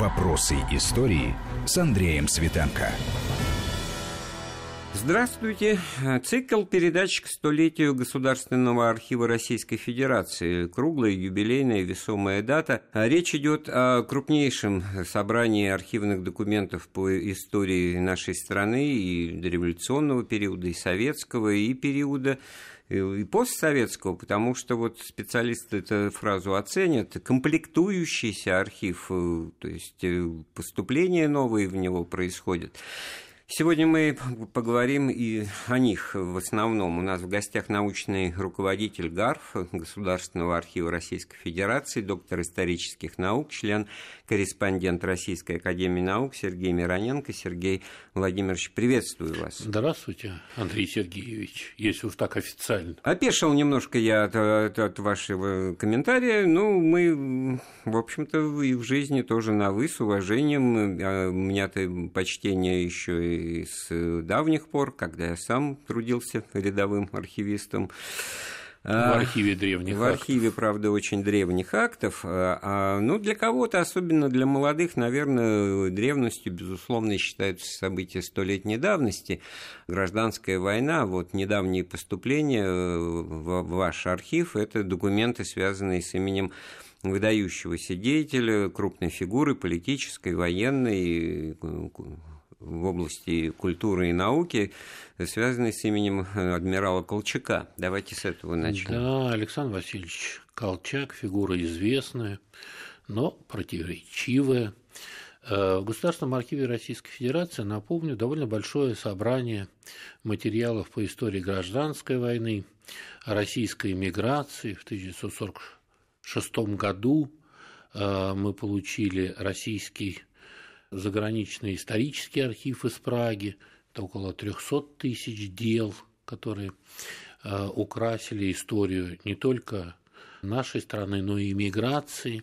Вопросы истории с Андреем Светенко. Здравствуйте. Цикл передач к столетию Государственного архива Российской Федерации. Круглая, юбилейная, весомая дата. Речь идет о крупнейшем собрании архивных документов по истории нашей страны и дореволюционного периода, и советского, и периода и постсоветского, потому что вот специалисты эту фразу оценят, комплектующийся архив, э, то есть э, поступления новые в него происходят. Сегодня мы поговорим и о них в основном. У нас в гостях научный руководитель ГАРФ, Государственного архива Российской Федерации, доктор исторических наук, член корреспондент Российской Академии Наук Сергей Мироненко. Сергей Владимирович, приветствую вас. Здравствуйте, Андрей Сергеевич, если уж так официально. Опешил немножко я от, от, от вашего комментария. Ну, мы, в общем-то, и в жизни тоже на «вы» с уважением. А у меня-то почтение еще и с давних пор, когда я сам трудился рядовым архивистом. В архиве древних В архиве, актов. правда, очень древних актов. А, ну, для кого-то, особенно для молодых, наверное, древностью, безусловно, считаются события столетней давности. Гражданская война, вот недавние поступления в ваш архив – это документы, связанные с именем выдающегося деятеля, крупной фигуры политической, военной, в области культуры и науки, связанный с именем э, адмирала Колчака. Давайте с этого начнем. Да, Александр Васильевич Колчак, фигура известная, но противоречивая. Э, в Государственном архиве Российской Федерации, напомню, довольно большое собрание материалов по истории гражданской войны, российской миграции в 1946 году. Э, мы получили российский заграничный исторический архив из Праги, это около 300 тысяч дел, которые э, украсили историю не только нашей страны, но и миграции.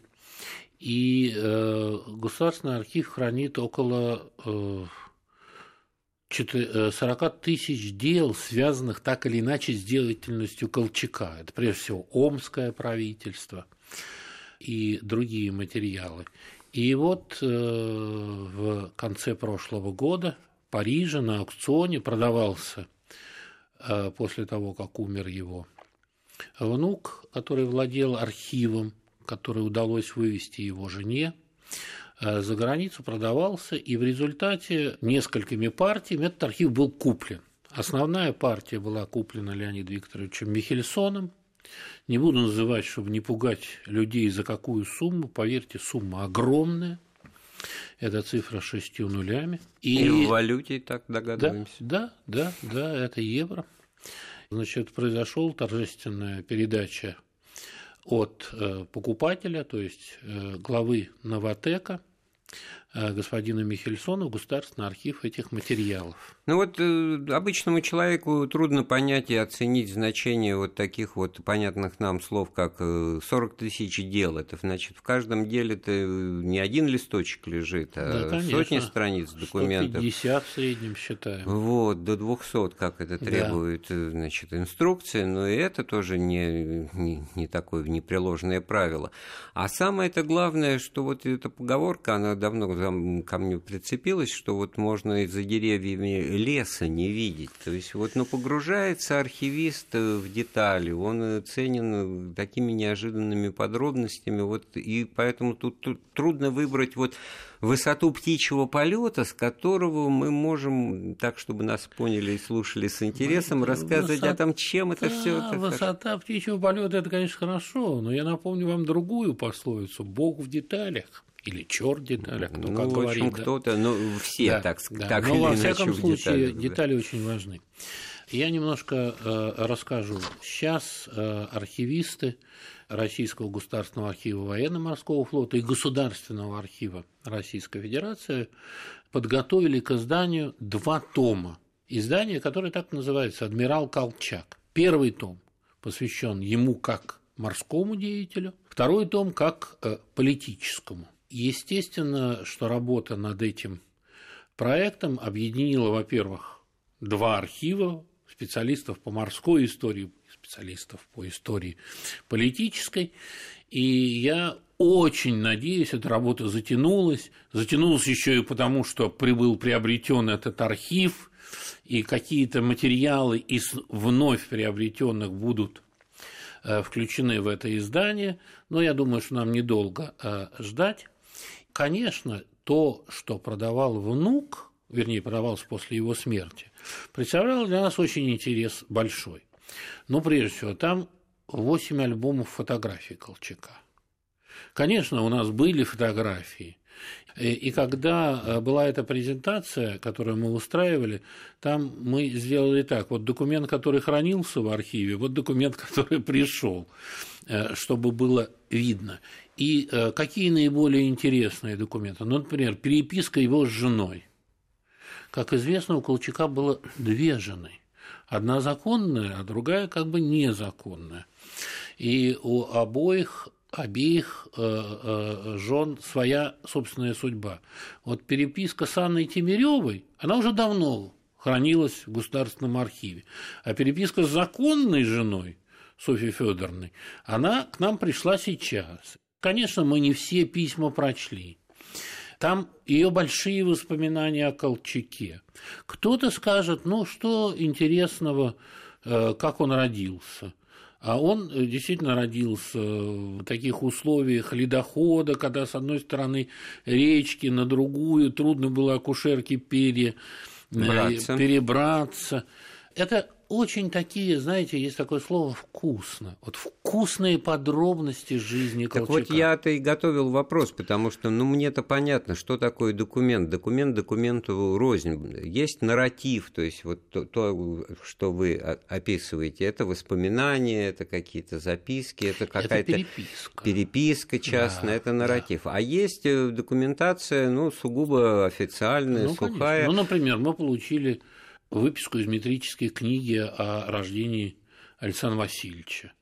И э, Государственный архив хранит около э, 40 э, тысяч дел, связанных так или иначе с деятельностью Колчака. Это прежде всего Омское правительство и другие материалы. И вот э, в конце прошлого года в Париже на аукционе продавался э, после того, как умер его внук, который владел архивом, который удалось вывести его жене, э, за границу продавался, и в результате несколькими партиями этот архив был куплен. Основная партия была куплена Леонидом Викторовичем Михельсоном, не буду называть, чтобы не пугать людей, за какую сумму. Поверьте, сумма огромная. Это цифра шестью нулями. И, и в валюте так догадываемся. Да, да, да, да, это евро. Значит, произошла торжественная передача от э, покупателя, то есть э, главы Новотека, господина Михельсона в Государственный архив этих материалов. Ну вот э, обычному человеку трудно понять и оценить значение вот таких вот понятных нам слов, как э, 40 тысяч дел. Это значит, в каждом деле это не один листочек лежит, а да, сотни страниц документов. 150 в среднем считаем. Вот, до 200, как это требует да. значит, инструкции, но и это тоже не, не, не такое непреложное правило. А самое это главное, что вот эта поговорка, она давно ко мне прицепилось, что вот можно из-за деревьями леса не видеть. То есть вот, ну, погружается архивист в детали, он ценен такими неожиданными подробностями, вот, и поэтому тут, тут трудно выбрать вот высоту птичьего полета, с которого мы можем, так чтобы нас поняли и слушали с интересом, рассказывать высота, о том, чем это все. Высота хорошо. птичьего полета это, конечно, хорошо, но я напомню вам другую пословицу: Бог в деталях или черт деталях, кто ну, как в общем, кто-то, ну, все да, так, да. так Но, или во всяком случае, деталях, детали очень важны. Я немножко э, расскажу. Сейчас э, архивисты Российского государственного архива военно-морского флота и Государственного архива Российской Федерации подготовили к изданию два тома. Издание, которое так называется «Адмирал Колчак». Первый том посвящен ему как морскому деятелю, второй том как э, политическому. Естественно, что работа над этим проектом объединила, во-первых, два архива специалистов по морской истории, специалистов по истории политической. И я очень надеюсь, эта работа затянулась. Затянулась еще и потому, что прибыл приобретен этот архив, и какие-то материалы из вновь приобретенных будут э, включены в это издание. Но я думаю, что нам недолго э, ждать. Конечно, то, что продавал внук, вернее, продавалось после его смерти, представляло для нас очень интерес большой. Но прежде всего, там 8 альбомов фотографий Колчака – Конечно, у нас были фотографии. И когда э, была эта презентация, которую мы устраивали, там мы сделали так. Вот документ, который хранился в архиве, вот документ, который пришел, э, чтобы было видно. И э, какие наиболее интересные документы? Ну, например, переписка его с женой. Как известно, у Колчака было две жены. Одна законная, а другая как бы незаконная. И у обоих обеих э, э, жен своя собственная судьба. Вот переписка с Анной Тимиревой, она уже давно хранилась в Государственном архиве. А переписка с законной женой, Софьей Федоровной, она к нам пришла сейчас. Конечно, мы не все письма прочли. Там ее большие воспоминания о Колчаке. Кто-то скажет, ну что интересного, э, как он родился – а он э, действительно родился в таких условиях ледохода, когда с одной стороны речки, на другую трудно было акушерке пере, э, Браться. перебраться. Это очень такие, знаете, есть такое слово «вкусно». Вот вкусные подробности жизни Колчака. Так вот я-то и готовил вопрос, потому что, ну, мне-то понятно, что такое документ. Документ документу рознь. Есть нарратив, то есть вот то, то что вы описываете, это воспоминания, это какие-то записки, это какая-то переписка. переписка частная, да, это нарратив. Да. А есть э, документация, ну, сугубо официальная, ну, сухая. Конечно. Ну, например, мы получили выписку из метрической книги о рождении Александра Васильевича.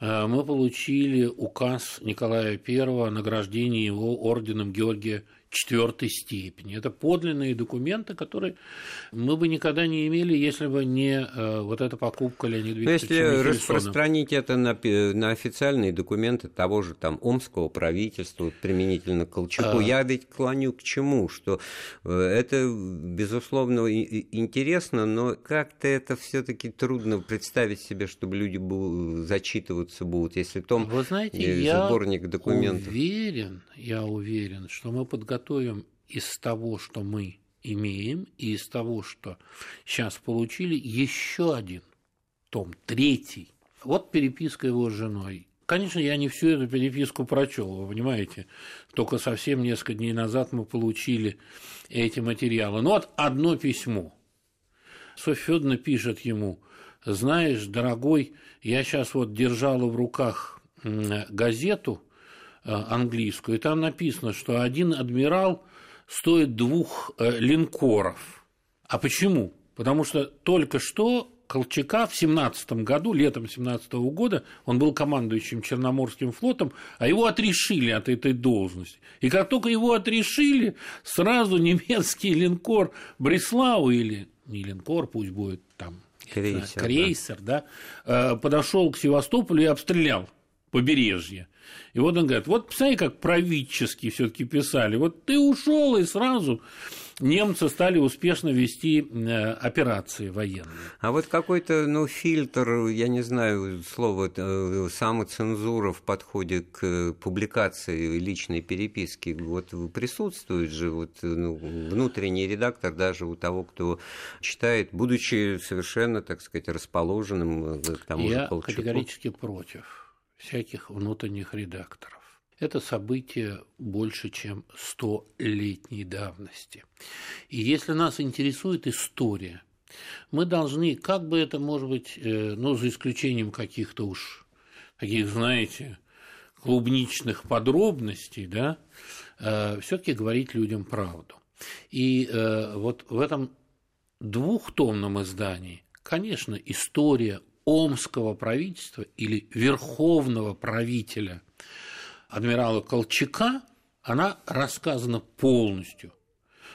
Э, мы получили указ Николая I о награждении его орденом Георгия четвертой степени. Это подлинные документы, которые мы бы никогда не имели, если бы не э, вот эта покупка Леонида Викторовича Если распространить это на, на официальные документы того же там Омского правительства, применительно к Колчаку, а... я ведь клоню к чему, что э, это, безусловно, интересно, но как-то это все таки трудно представить себе, чтобы люди будут, зачитываться будут, если том Вы знаете, сборник документов. Я уверен, я уверен, что мы подготовили готовим из того, что мы имеем, и из того, что сейчас получили, еще один том, третий. Вот переписка его с женой. Конечно, я не всю эту переписку прочел, вы понимаете. Только совсем несколько дней назад мы получили эти материалы. Ну вот одно письмо. Софья Федоровна пишет ему, знаешь, дорогой, я сейчас вот держала в руках газету английскую, и там написано, что один адмирал стоит двух э, линкоров. А почему? Потому что только что Колчака в 17 году, летом 17 года, он был командующим Черноморским флотом, а его отрешили от этой должности. И как только его отрешили, сразу немецкий линкор Бреслау или не линкор, пусть будет там крейсер, крейсер да, да э, подошел к Севастополю и обстрелял побережье. И вот он говорит, вот посмотри, как правительски все-таки писали. Вот ты ушел и сразу немцы стали успешно вести э, операции военные. А вот какой-то, ну, фильтр, я не знаю, слово э, самоцензура в подходе к публикации личной переписки, вот присутствует же вот, ну, внутренний редактор даже у того, кто читает, будучи совершенно, так сказать, расположенным к тому я же Колчаку. категорически против всяких внутренних редакторов. Это событие больше, чем столетней давности. И если нас интересует история, мы должны, как бы это может быть, э, ну, за исключением каких-то уж таких, знаете, клубничных подробностей, да, э, все-таки говорить людям правду. И э, вот в этом двухтомном издании, конечно, история омского правительства или верховного правителя адмирала Колчака, она рассказана полностью,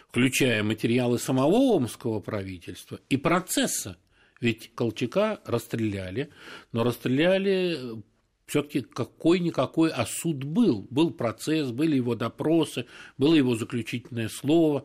включая материалы самого омского правительства и процесса. Ведь Колчака расстреляли, но расстреляли все-таки какой-никакой, а суд был. Был процесс, были его допросы, было его заключительное слово.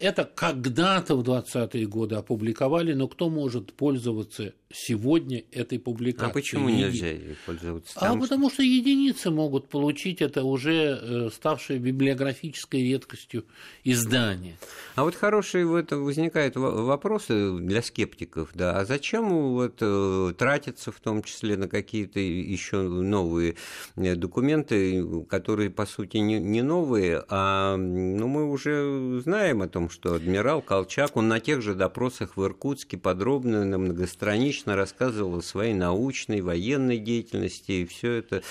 Это когда-то в 20-е годы опубликовали, но кто может пользоваться сегодня этой публикацией? А почему нельзя ей пользоваться? А Там... потому что единицы могут получить это уже э, ставшее библиографической редкостью издание. А вот хорошие вот возникают вопросы для скептиков, да, а зачем вот э, тратиться в том числе на какие-то еще новые э, документы, которые, по сути, не, не новые, а ну, мы уже знаем о том, что адмирал Колчак, он на тех же допросах в Иркутске подробно, многостранично рассказывал о своей научной, военной деятельности, и все это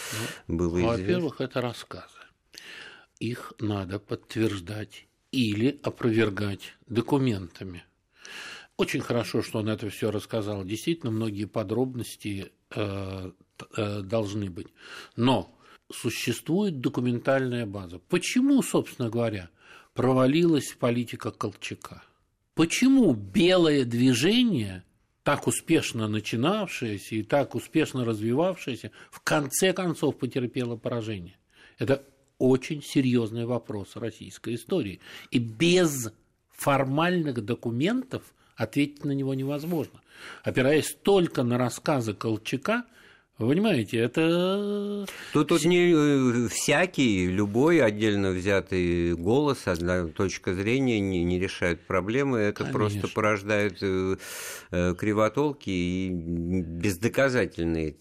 ну, было известно. Во-первых, это рассказы. Их надо подтверждать или опровергать документами. Очень хорошо, что он это все рассказал. Действительно, многие подробности э, должны быть. Но существует документальная база. Почему, собственно говоря, провалилась политика Колчака? Почему белое движение, так успешно начинавшееся и так успешно развивавшееся, в конце концов потерпело поражение? Это очень серьезный вопрос российской истории. И без формальных документов ответить на него невозможно. Опираясь только на рассказы Колчака, вы понимаете, это... Тут, тут не э, всякий, любой отдельно взятый голос, одна точка зрения не, не решает проблемы. Это Конечно. просто порождает э, э, кривотолки и бездоказательные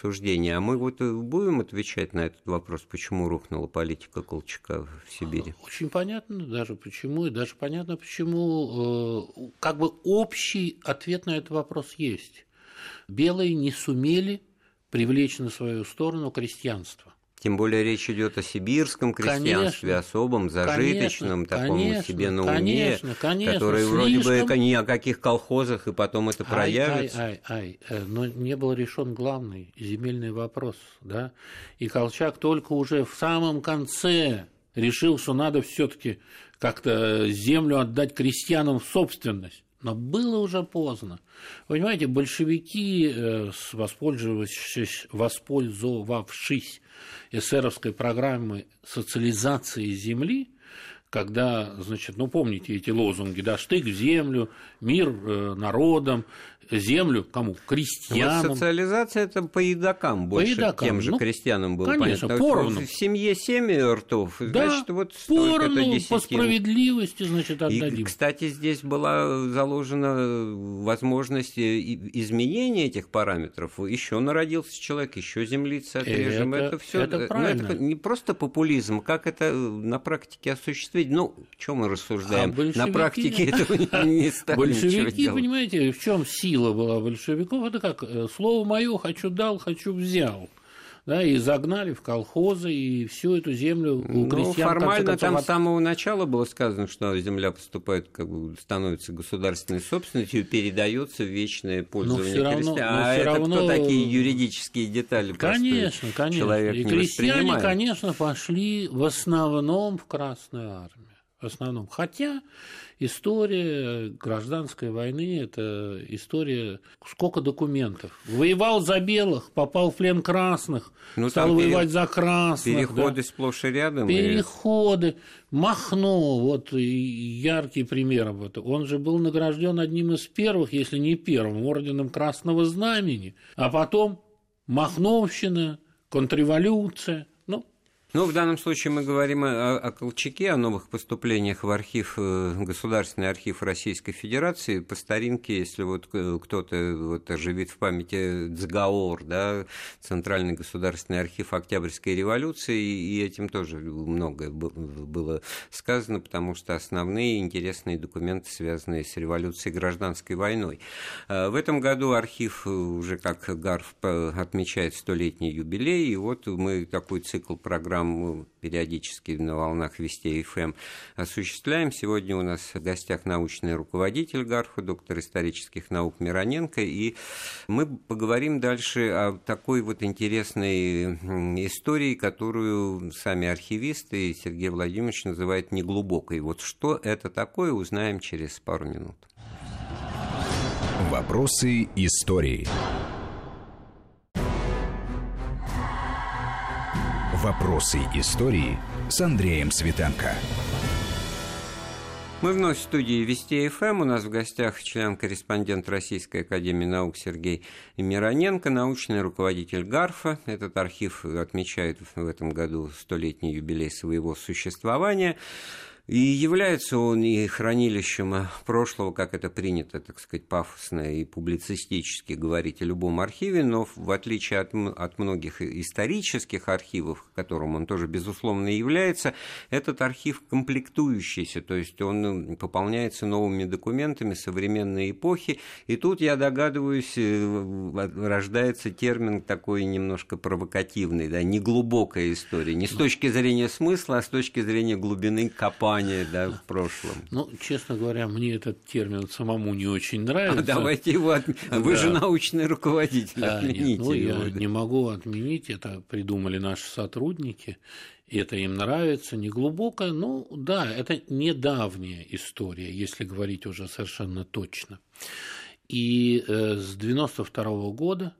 суждения. А мы вот будем отвечать на этот вопрос, почему рухнула политика Колчака в Сибири? Очень понятно даже почему, и даже понятно почему. Как бы общий ответ на этот вопрос есть. Белые не сумели привлечь на свою сторону крестьянство. Тем более речь идет о сибирском крестьянстве, конечно, особом, зажиточном, конечно, таком конечно, себе на уме, конечно, конечно, который вроде бы ни о каких колхозах, и потом это проявится. Ай, ай, ай, ай, но не был решен главный земельный вопрос, да, и Колчак только уже в самом конце решил, что надо все-таки как-то землю отдать крестьянам в собственность. Но было уже поздно. Понимаете, большевики, э, воспользовавшись, воспользовавшись эсеровской программой социализации земли, когда, значит, ну помните эти лозунги, да, штык в землю, мир э, народам, землю кому? Крестьянам. Вот социализация это по едокам больше, по едокам. тем же ну, крестьянам было конечно, понятно. поровну. В семье семь ртов, да, значит, вот поровну, по справедливости, значит, отдадим. И, кстати, здесь была заложена возможность изменения этих параметров. Еще народился человек, еще землица отрежем. Это, это все это, ну, правильно. это не просто популизм, как это на практике осуществить. Ну, чем мы рассуждаем? А на практике этого не стали Большевики, понимаете, в чем сила? Сила была большевиков, это как э, слово мое хочу дал, хочу взял. Да, и загнали в колхозы, и всю эту землю у ну, крестьян... формально там от... с самого начала было сказано, что земля поступает, как бы становится государственной собственностью передается в вечное пользование но равно, крестьян. А это равно... кто такие юридические детали? Конечно, конечно. Человек и не крестьяне, конечно, пошли в основном в Красную армию. В основном. Хотя история гражданской войны – это история сколько документов. Воевал за белых, попал в плен красных, ну, стал воевать пере... за красных. Переходы да. сплошь и рядом. Переходы. И... Махно, вот яркий пример об этом. Он же был награжден одним из первых, если не первым, орденом Красного Знамени. А потом Махновщина, контрреволюция – ну, в данном случае мы говорим о, о Колчаке, о новых поступлениях в архив, э, Государственный архив Российской Федерации. По старинке, если вот кто-то вот оживит в памяти ЦГАОР, да, Центральный государственный архив Октябрьской революции, и этим тоже многое было сказано, потому что основные интересные документы, связанные с революцией гражданской войной. Э, в этом году архив уже, как Гарф отмечает столетний юбилей, и вот мы такой цикл программ программу периодически на волнах Вести ФМ эм осуществляем. Сегодня у нас в гостях научный руководитель ГАРФа, доктор исторических наук Мироненко, и мы поговорим дальше о такой вот интересной истории, которую сами архивисты Сергей Владимирович называют неглубокой. Вот что это такое, узнаем через пару минут. Вопросы истории. Вопросы истории с Андреем Светенко. Мы вновь в студии Вести ФМ. У нас в гостях член-корреспондент Российской Академии Наук Сергей Мироненко, научный руководитель ГАРФа. Этот архив отмечает в этом году столетний юбилей своего существования. И является он и хранилищем э, прошлого, как это принято, так сказать, пафосно и публицистически говорить о любом архиве, но в отличие от, от многих исторических архивов, которым он тоже, безусловно, является, этот архив комплектующийся, то есть он пополняется новыми документами современной эпохи, и тут, я догадываюсь, э, рождается термин такой немножко провокативный, да, неглубокая история, не с точки зрения смысла, а с точки зрения глубины копания копания да, в прошлом. Ну, честно говоря, мне этот термин самому не очень нравится. А давайте его от... Вы да. же научный руководитель, а, отмените нет, ну, его. Я да. не могу отменить, это придумали наши сотрудники, и это им нравится, не глубокое, ну да, это недавняя история, если говорить уже совершенно точно. И э, с 92 -го года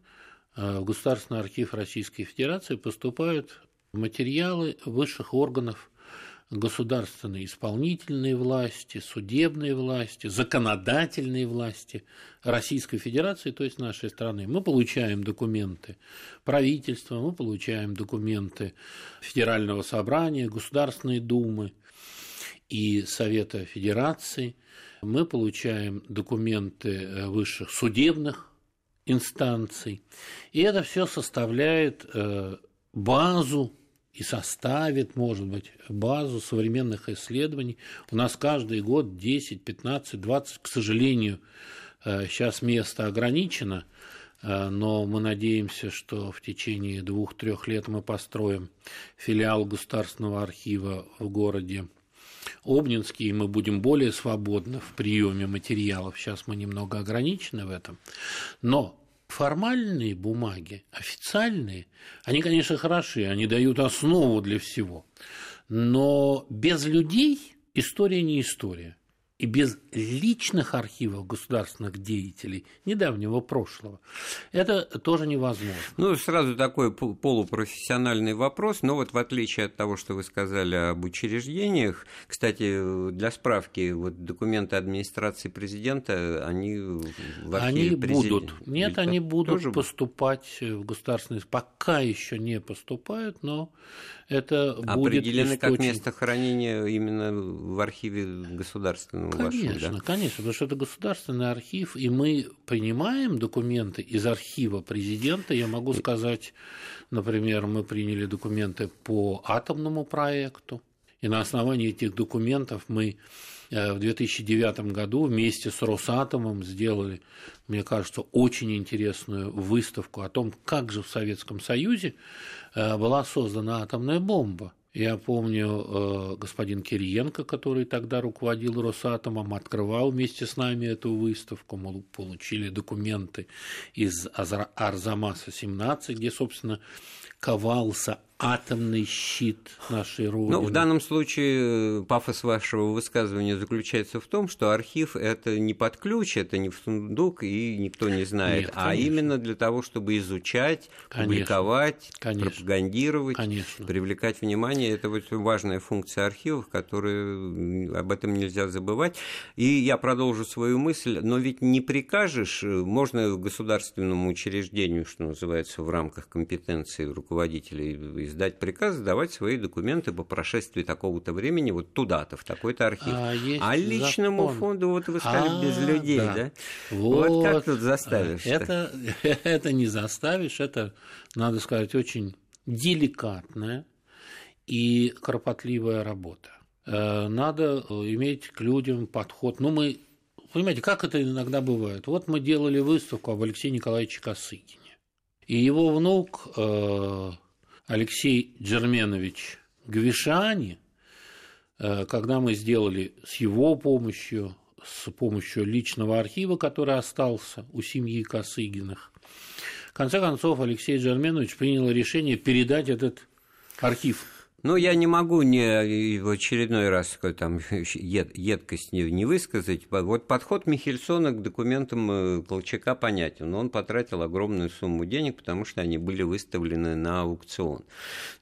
э, в Государственный архив Российской Федерации поступают материалы высших органов государственной исполнительной власти, судебной власти, законодательной власти Российской Федерации, то есть нашей страны. Мы получаем документы правительства, мы получаем документы Федерального собрания, Государственной Думы и Совета Федерации. Мы получаем документы э, высших судебных инстанций. И это все составляет э, базу и составит, может быть, базу современных исследований. У нас каждый год 10, 15, 20, к сожалению, сейчас э, место ограничено, э, но мы надеемся, что в течение двух-трех лет мы построим филиал Государственного архива в городе Обнинский, и мы будем более свободны в приеме материалов. Сейчас мы немного ограничены в этом. Но формальные бумаги, официальные, они, конечно, хороши, они дают основу для всего. Но без людей история не история и без личных архивов государственных деятелей недавнего прошлого это тоже невозможно. Ну, сразу такой полупрофессиональный вопрос, но вот в отличие от того, что вы сказали об учреждениях, кстати, для справки, вот документы администрации президента, они в архиве Они будут. Нет, они будут тоже... поступать в государственные... Пока еще не поступают, но это будет Определены источник... как место хранения именно в архиве государственного Конечно, да? конечно, потому что это государственный архив, и мы принимаем документы из архива президента. Я могу сказать, например, мы приняли документы по атомному проекту, и на основании этих документов мы э, в 2009 году вместе с Росатомом сделали, мне кажется, очень интересную выставку о том, как же в Советском Союзе э, была создана атомная бомба. Я помню, э, господин Кириенко, который тогда руководил Росатомом, открывал вместе с нами эту выставку. Мы получили документы из Арзамаса-17, где, собственно, ковался атомный щит нашей Родины. Ну, в данном случае э, пафос вашего высказывания заключается в том, что архив – это не под ключ, это не в сундук, и никто не знает, Нет, а именно для того, чтобы изучать, конечно, публиковать, конечно, пропагандировать, конечно. привлекать внимание. Это вот важная функция архивов, которую об этом нельзя забывать. И я продолжу свою мысль, но ведь не прикажешь, э, можно государственному учреждению, что называется, в рамках компетенции руководителей издать приказ сдавать свои документы по прошествии такого-то времени вот туда-то, в такой-то архив. А, а личному закон. фонду, вот вы сказали, а, без людей, да? да? Вот. вот как тут заставишь? Это, это не заставишь, это, надо сказать, очень деликатная и кропотливая работа. Э, надо э, иметь к людям подход. Ну, мы, понимаете, как это иногда бывает? Вот мы делали выставку об Алексее Николаевиче Косыгине. И его внук э, Алексей Джерменович Гвишани, э, когда мы сделали с его помощью, с помощью личного архива, который остался у семьи Косыгиных, в конце концов Алексей Джерменович принял решение передать этот архив Ну, я не могу не в очередной раз там ед, едкость не, не высказать. Вот подход Михельсона к документам э, Колчака понятен. Но он потратил огромную сумму денег, потому что они были выставлены на аукцион.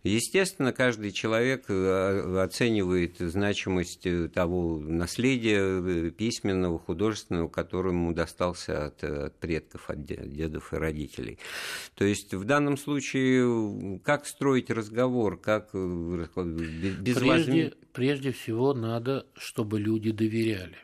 Естественно, каждый человек э, оценивает значимость э, того наследия письменного, художественного, которое ему достался от, от предков, от дедов и родителей. То есть в данном случае как строить разговор, как без прежде, прежде всего надо, чтобы люди доверяли.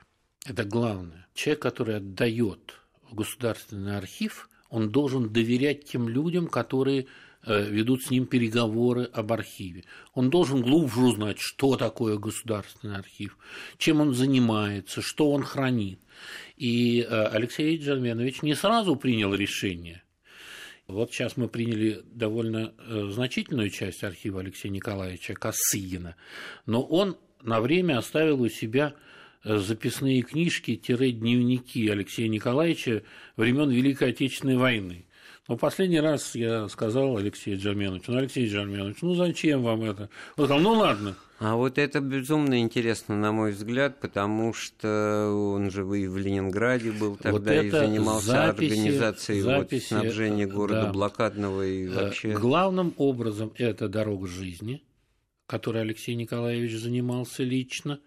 Это главное. Человек, который отдает в государственный архив, он должен доверять тем людям, которые э, ведут с ним переговоры об архиве. Он должен глубже узнать, что такое государственный архив, чем он занимается, что он хранит. И э, Алексей Джарменович не сразу принял решение. Вот сейчас мы приняли довольно э, значительную часть архива Алексея Николаевича Косыгина, но он на время оставил у себя э, записные книжки-дневники Алексея Николаевича времен Великой Отечественной войны. Но последний раз я сказал Алексею Джерменовичу, ну, Алексей Джерменович, ну зачем вам это? Он сказал, ну ладно. А вот это безумно интересно, на мой взгляд, потому что он же и в Ленинграде был тогда вот и занимался записи, организацией записи, вот, снабжения города да. блокадного и э, вообще. Главным образом это дорога жизни, которой Алексей Николаевич занимался лично,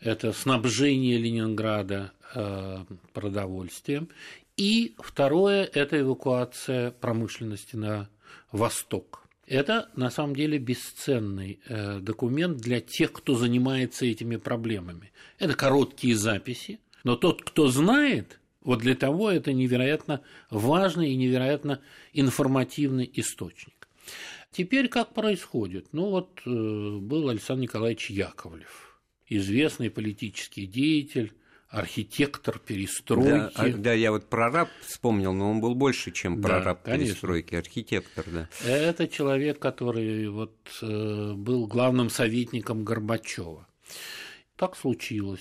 это снабжение Ленинграда э, продовольствием и второе – это эвакуация промышленности на восток. Это на самом деле бесценный э, документ для тех, кто занимается этими проблемами. Это короткие записи, но тот, кто знает, вот для того это невероятно важный и невероятно информативный источник. Теперь как происходит? Ну вот э, был Александр Николаевич Яковлев, известный политический деятель, архитектор перестройки. Да, да, я вот прораб вспомнил, но он был больше, чем прораб да, перестройки, архитектор, да. Это человек, который вот э, был главным советником Горбачева. Так случилось,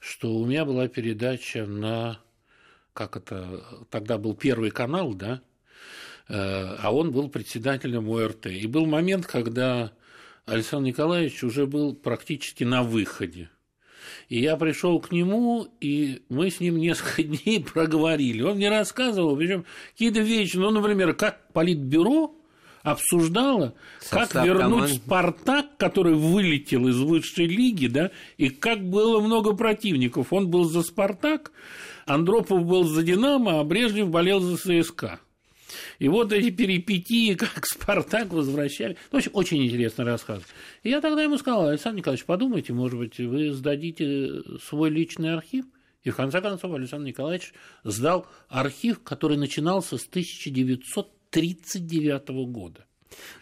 что у меня была передача на, как это, тогда был первый канал, да, э, а он был председателем ОРТ. И был момент, когда Александр Николаевич уже был практически на выходе и я пришел к нему, и мы с ним несколько дней проговорили. Он мне рассказывал, причем какие-то вещи, ну, например, как политбюро обсуждало, Состав как вернуть команд... Спартак, который вылетел из высшей лиги, да, и как было много противников. Он был за Спартак, Андропов был за Динамо, а Брежнев болел за ЦСКА. И вот эти перипетии, как Спартак возвращали. Ну, очень, очень интересно рассказ. И я тогда ему сказал, Александр Николаевич, подумайте, может быть, вы сдадите свой личный архив? И в конце концов Александр Николаевич сдал архив, который начинался с 1939 года.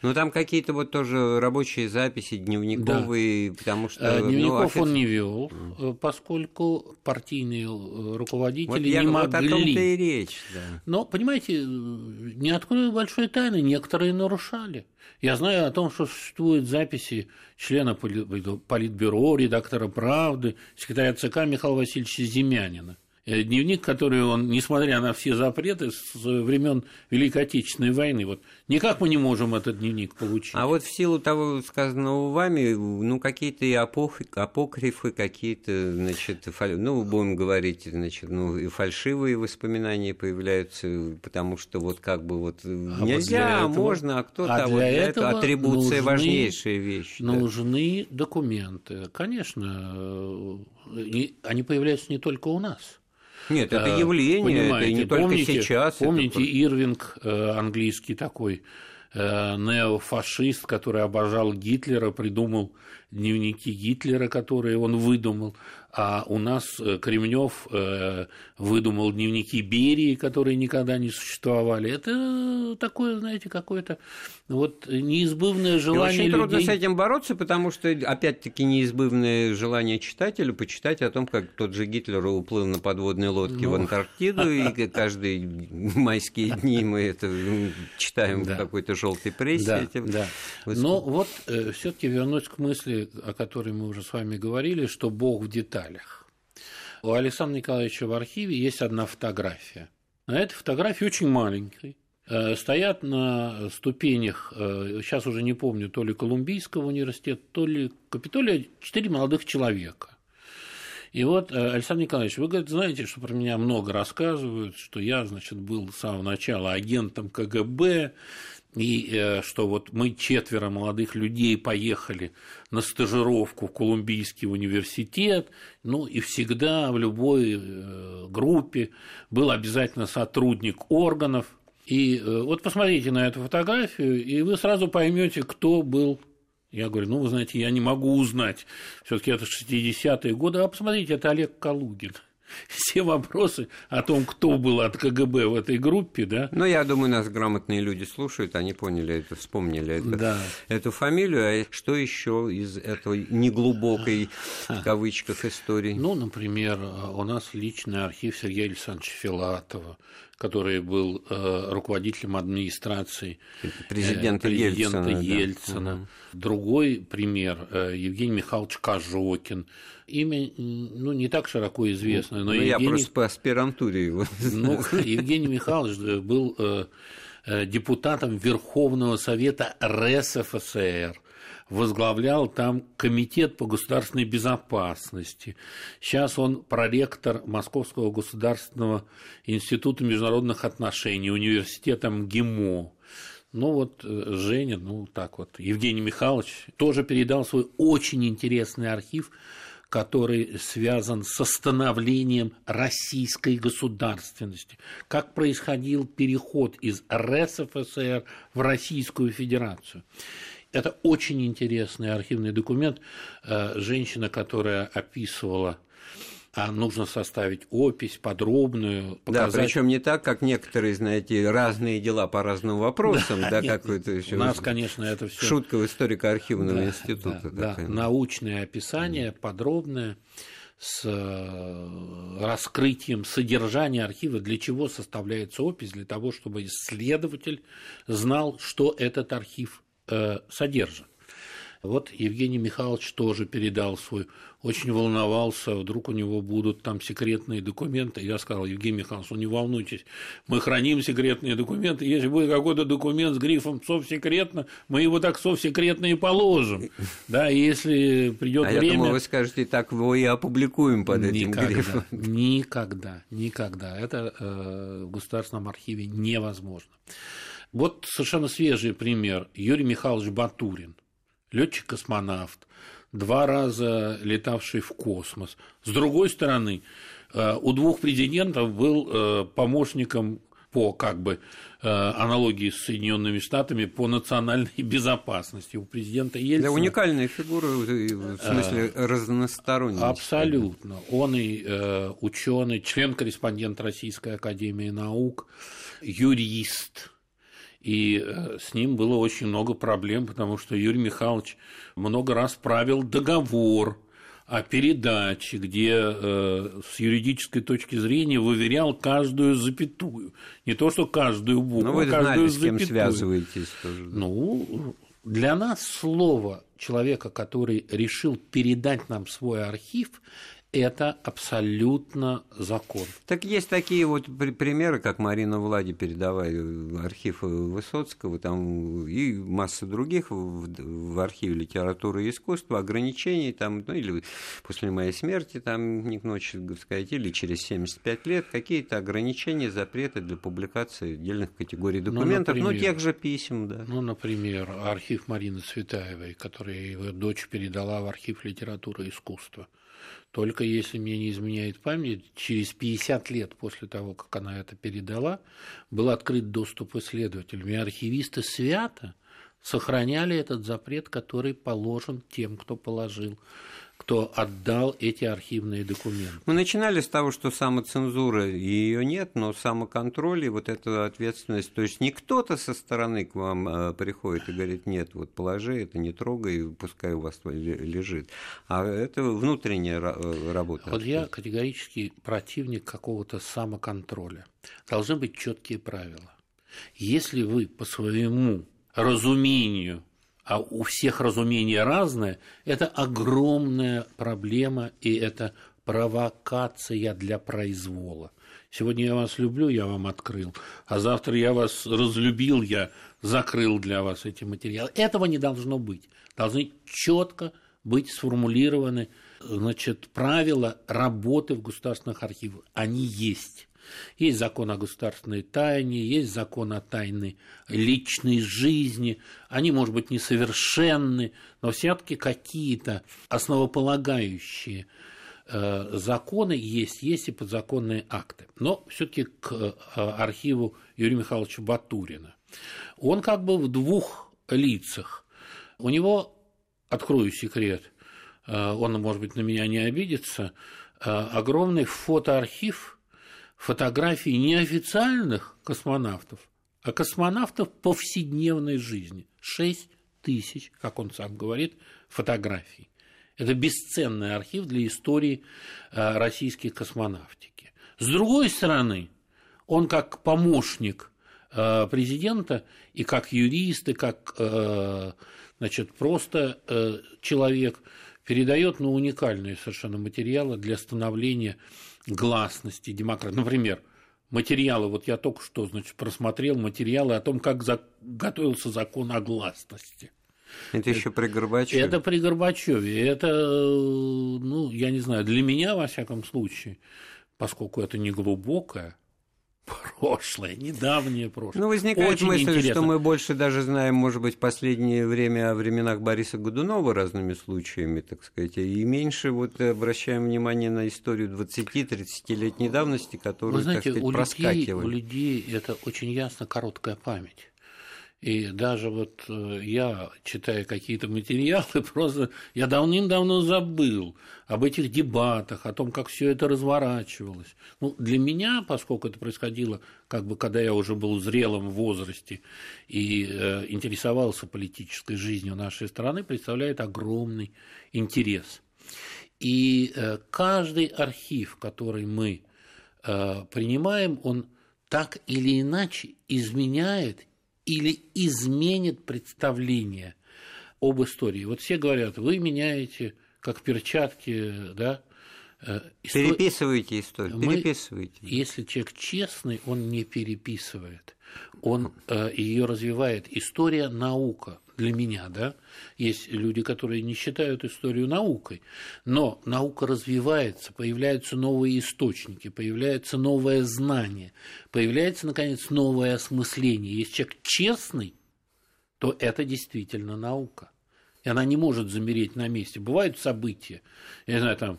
Ну, там какие-то вот тоже рабочие записи, дневниковые, да. потому что... Э, дневников ну, офиц... он не вел, э, поскольку партийные э, руководители вот я, не могли... Вот о том-то и речь, да. Но, понимаете, не открою большой тайны, некоторые нарушали. Я знаю о том, что существуют записи члена Политбюро, редактора «Правды», секретаря ЦК Михаила Васильевича Земянина. Э, дневник, который он, несмотря на все запреты с времен Великой Отечественной войны, вот никак мы не можем этот дневник получить. А вот в силу того сказанного вами, ну, какие-то и апокрифы, какие-то, значит, фаль... ну, будем говорить, значит, ну, и фальшивые воспоминания появляются, потому что вот как бы вот а нельзя, вот этого... можно, а кто-то, а, а вот для этого атрибуция нужны, важнейшая вещь. Нужны да. документы. Конечно, э, они появляются не только у нас. Нет, это явление, Понимаете, это не только помните, сейчас. Помните это... Ирвинг, э, английский такой э, неофашист, который обожал Гитлера, придумал дневники Гитлера, которые он выдумал а у нас э, Кремнев э, выдумал дневники Берии, которые никогда не существовали. Это такое, знаете, какое-то вот неизбывное желание и очень людей... трудно с этим бороться, потому что, опять-таки, неизбывное желание читателя почитать о том, как тот же Гитлер уплыл на подводной лодке ну... в Антарктиду, и каждые майские дни мы это читаем в какой-то желтой прессе. Да, Но вот э, все таки вернусь к мысли, о которой мы уже с вами говорили, что Бог в деталях. У Александра Николаевича в архиве есть одна фотография. На этой фотографии очень маленькой э, стоят на ступенях, сейчас уже не помню, то ли Колумбийского университета, то ли Капитолия, четыре молодых человека. И вот, Александр Николаевич, вы, говорит, знаете, что про меня много рассказывают, что я, значит, был с самого начала агентом КГБ, и э, что вот мы четверо молодых людей поехали на стажировку в Колумбийский университет, ну и всегда в любой э, группе был обязательно сотрудник органов. И э, вот посмотрите на эту фотографию, и вы сразу поймете, кто был я говорю, ну, вы знаете, я не могу узнать. Все-таки это 60-е годы. А посмотрите, это Олег Калугин все вопросы о том, кто был от КГБ в этой группе, да. Ну, я думаю, нас грамотные люди слушают, они поняли это, вспомнили это, да. эту фамилию. А что еще из этой неглубокой, в кавычках, истории? Ну, например, у нас личный архив Сергея Александровича Филатова, который был э, руководителем администрации президента, э, президента Ельцина. Ельцина. Да. Другой пример э, Евгений Михайлович Кожокин. Имя ну, не так широко известное, но ну, Евгений... я просто по аспирантуре его Ну, Евгений Михайлович был депутатом Верховного Совета РСФСР возглавлял там комитет по государственной безопасности. Сейчас он проректор Московского государственного института международных отношений, университета МГИМО. Ну вот э, Женя, ну так вот, Евгений Михайлович тоже передал свой очень интересный архив, который связан с становлением российской государственности. Как происходил переход из РСФСР в Российскую Федерацию. Это очень интересный архивный документ. Э, женщина, которая описывала а нужно составить опись подробную. Показать... Да, причем не так, как некоторые, знаете, разные дела по разным вопросам, да, да какой-то еще. У нас, конечно, это все. Шутка историко-архивного да, института. Да, да, научное описание, подробное с э, раскрытием содержания архива, для чего составляется опись, для того, чтобы исследователь знал, что этот архив Э, содержит. Вот Евгений Михайлович тоже передал свой, очень волновался, вдруг у него будут там секретные документы. Я сказал, Евгений Михайлович, ну не волнуйтесь, мы храним секретные документы, если будет какой-то документ с грифом «совсекретно», мы его так совсекретно и положим. Да, и если придет а время... я думаю, вы скажете, так его и опубликуем под этим никогда, грифом. Никогда, никогда. Это э, в Государственном архиве невозможно. Вот совершенно свежий пример. Юрий Михайлович Батурин, летчик-космонавт, два раза летавший в космос. С другой стороны, э, у двух президентов был э, помощником по как бы э, аналогии с Соединенными Штатами по национальной безопасности. У президента Ельцина... Да, уникальная фигура, в смысле разносторонней. Абсолютно. Он и ученый, член-корреспондент Российской Академии Наук, юрист, и э, с ним было очень много проблем, потому что Юрий Михайлович много раз правил договор о передаче, где э, с юридической точки зрения выверял каждую запятую. Не то, что каждую букву, Но ну, вы а каждую знали, с кем связываетесь тоже. Ну, для нас слово человека, который решил передать нам свой архив, это абсолютно закон. Так есть такие вот примеры, как Марина Влади, передавая архив Высоцкого, там и масса других в, в архиве литературы и искусства, ограничений, там, ну или после моей смерти, там, не к ночи, сказать, или через 75 лет, какие-то ограничения, запреты для публикации отдельных категорий ну, документов, ну, например, ну тех же писем, да. Ну, например, архив Марины Цветаевой, который его дочь передала в архив литературы и искусства. Только если мне не изменяет память, через 50 лет после того, как она это передала, был открыт доступ исследователям. И архивисты свято сохраняли этот запрет, который положен тем, кто положил кто отдал эти архивные документы. Мы начинали с того, что самоцензура ее нет, но самоконтроль и вот эта ответственность, то есть не кто-то со стороны к вам э, приходит и говорит, нет, вот положи это, не трогай, пускай у вас лежит, а это внутренняя э, работа. Вот я категорически противник какого-то самоконтроля. Должны быть четкие правила. Если вы по своему разумению а у всех разумение разное, это огромная проблема, и это провокация для произвола. Сегодня я вас люблю, я вам открыл, а завтра я вас разлюбил, я закрыл для вас эти материалы. Этого не должно быть. Должны четко быть сформулированы значит, правила работы в государственных архивах. Они есть. Есть закон о государственной тайне, есть закон о тайной личной жизни. Они, может быть, несовершенны, но все-таки какие-то основополагающие э, законы есть, есть и подзаконные акты. Но все-таки к э, архиву Юрия Михайловича Батурина. Он как бы в двух лицах. У него, открою секрет, э, он, может быть, на меня не обидится, огромный фотоархив – фотографии не официальных космонавтов, а космонавтов повседневной жизни. 6 тысяч, как он сам говорит, фотографий. Это бесценный архив для истории э, российской космонавтики. С другой стороны, он как помощник э, президента и как юрист, и как э, значит, просто человек передает ну, уникальные совершенно материалы для становления гласности, демократии. Например, материалы, вот я только что, значит, просмотрел материалы о том, как за... готовился закон о гласности. Это еще при Горбачеве. Это при Горбачеве. Это, ну, я не знаю, для меня, во всяком случае, поскольку это не глубокое, прошлое, недавнее прошлое. Ну, возникает Очень мысль, интересно. что мы больше даже знаем, может быть, последнее время о временах Бориса Годунова разными случаями, так сказать, и меньше вот обращаем внимание на историю 20-30-летней давности, которую, Вы знаете, так сказать, у проскакивали. Людей, у людей это очень ясно короткая память. И даже вот э, я, читая какие-то материалы, просто я давным-давно забыл об этих дебатах, о том, как все это разворачивалось. Ну, для меня, поскольку это происходило, как бы, когда я уже был в зрелом возрасте и э, интересовался политической жизнью нашей страны, представляет огромный интерес. И э, каждый архив, который мы э, принимаем, он так или иначе изменяет или изменит представление об истории. Вот все говорят, вы меняете как перчатки, да, э, Истор... Переписывайте историю, Мы, переписывайте. Если человек честный, он не переписывает, он э, ее развивает. История наука для меня, да, есть люди, которые не считают историю наукой, но наука развивается, появляются новые источники, появляется новое знание, появляется, наконец, новое осмысление. Если человек честный, то это действительно наука. И она не может замереть на месте. Бывают события, я не знаю, там,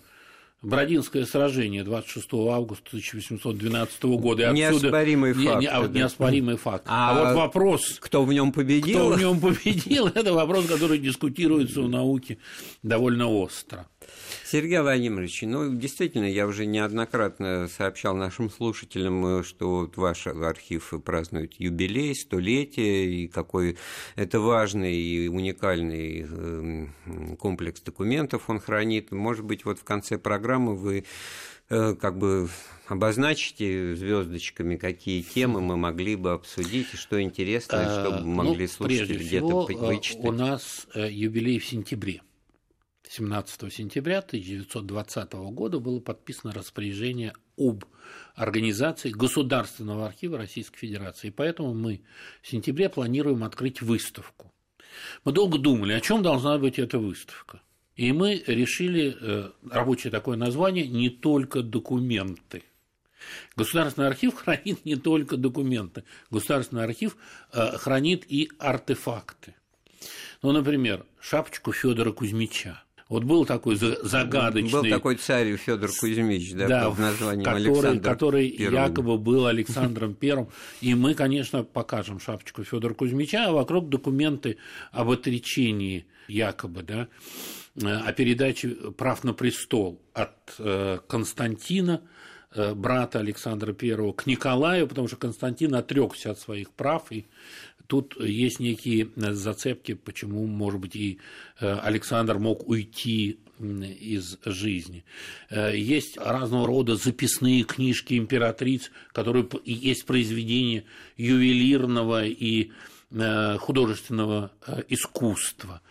Бродинское сражение 26 августа 1812 года. И неоспоримый отсюда... факт. Не, не, а вот неоспоримый факт. А, а вот вопрос... Кто в нем победил? Кто в нем победил, это вопрос, который дискутируется в науке довольно остро. Сергей Владимирович, ну, действительно, я уже неоднократно сообщал нашим слушателям, что вот ваш архив празднует юбилей, столетие, и какой это важный и уникальный эм, комплекс документов он хранит. Может быть, вот в конце программы вы э, как бы обозначите звездочками, какие темы мы могли бы обсудить, и что интересно, и что бы ну, могли ну, слушатели где-то э, вычитать. У нас э, юбилей в сентябре. 17 сентября 1920 года было подписано распоряжение об организации Государственного архива Российской Федерации. И поэтому мы в сентябре планируем открыть выставку. Мы долго думали, о чем должна быть эта выставка. И мы решили э, рабочее такое название «Не только документы». Государственный архив хранит не только документы. Государственный архив э, хранит и артефакты. Ну, например, шапочку Федора Кузьмича – вот был такой загадочный... Был такой царь Федор Кузьмич, да, да под названием который, Александр Который Первым. якобы был Александром Первым. И мы, конечно, покажем шапочку Федора Кузьмича, а вокруг документы об отречении якобы, да, о передаче прав на престол от э, Константина э, брата Александра I к Николаю, потому что Константин отрекся от своих прав и тут есть некие э, зацепки, почему, может быть, и э, Александр мог уйти из жизни. Э, есть разного рода записные книжки императриц, которые есть произведения ювелирного и художественного искусства.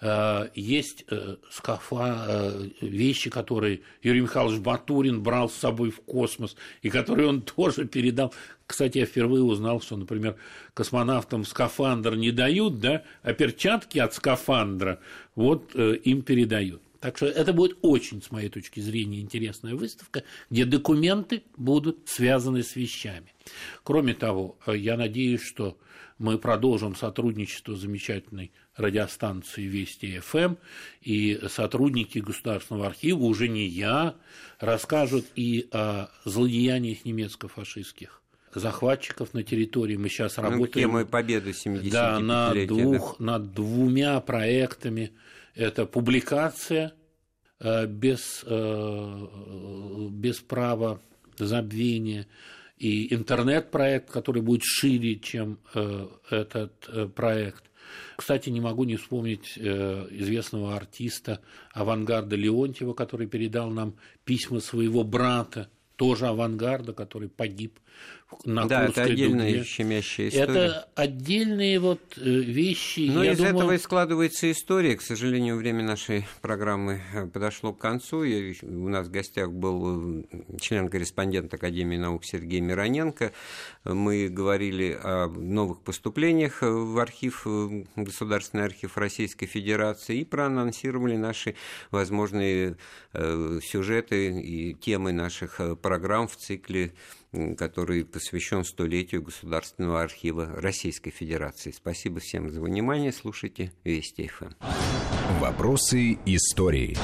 Э, есть э, скафа, э, вещи, которые Юрий Михайлович Батурин брал с собой в космос, и которые он тоже передал. Кстати, я впервые узнал, что, например, космонавтам скафандр не дают, да, а перчатки от скафандра вот им передают. Так что это будет очень, с моей точки зрения, интересная выставка, где документы будут связаны с вещами. Кроме того, я надеюсь, что мы продолжим сотрудничество с замечательной радиостанцией Вести ФМ, и сотрудники Государственного архива, уже не я, расскажут и о злодеяниях немецко-фашистских захватчиков на территории. Мы сейчас ну, работаем... Темой победы 70 Да, над, двух, да. над двумя проектами. Это публикация э, без, э, без права забвения и интернет-проект, который будет шире, чем э, этот проект. Кстати, не могу не вспомнить э, известного артиста авангарда Леонтьева, который передал нам письма своего брата, тоже авангарда, который погиб на да, это отдельная дуге. щемящая история. Это отдельные вот э, вещи. Но из думаю... этого и складывается история. К сожалению, время нашей программы э, подошло к концу. Я, у нас в гостях был э, член-корреспондент Академии наук Сергей Мироненко. Мы говорили о новых поступлениях в архив, Государственный архив Российской Федерации и проанонсировали наши возможные сюжеты и темы наших программ в цикле который посвящен столетию Государственного архива Российской Федерации. Спасибо всем за внимание. Слушайте Вести ФМ. Вопросы истории.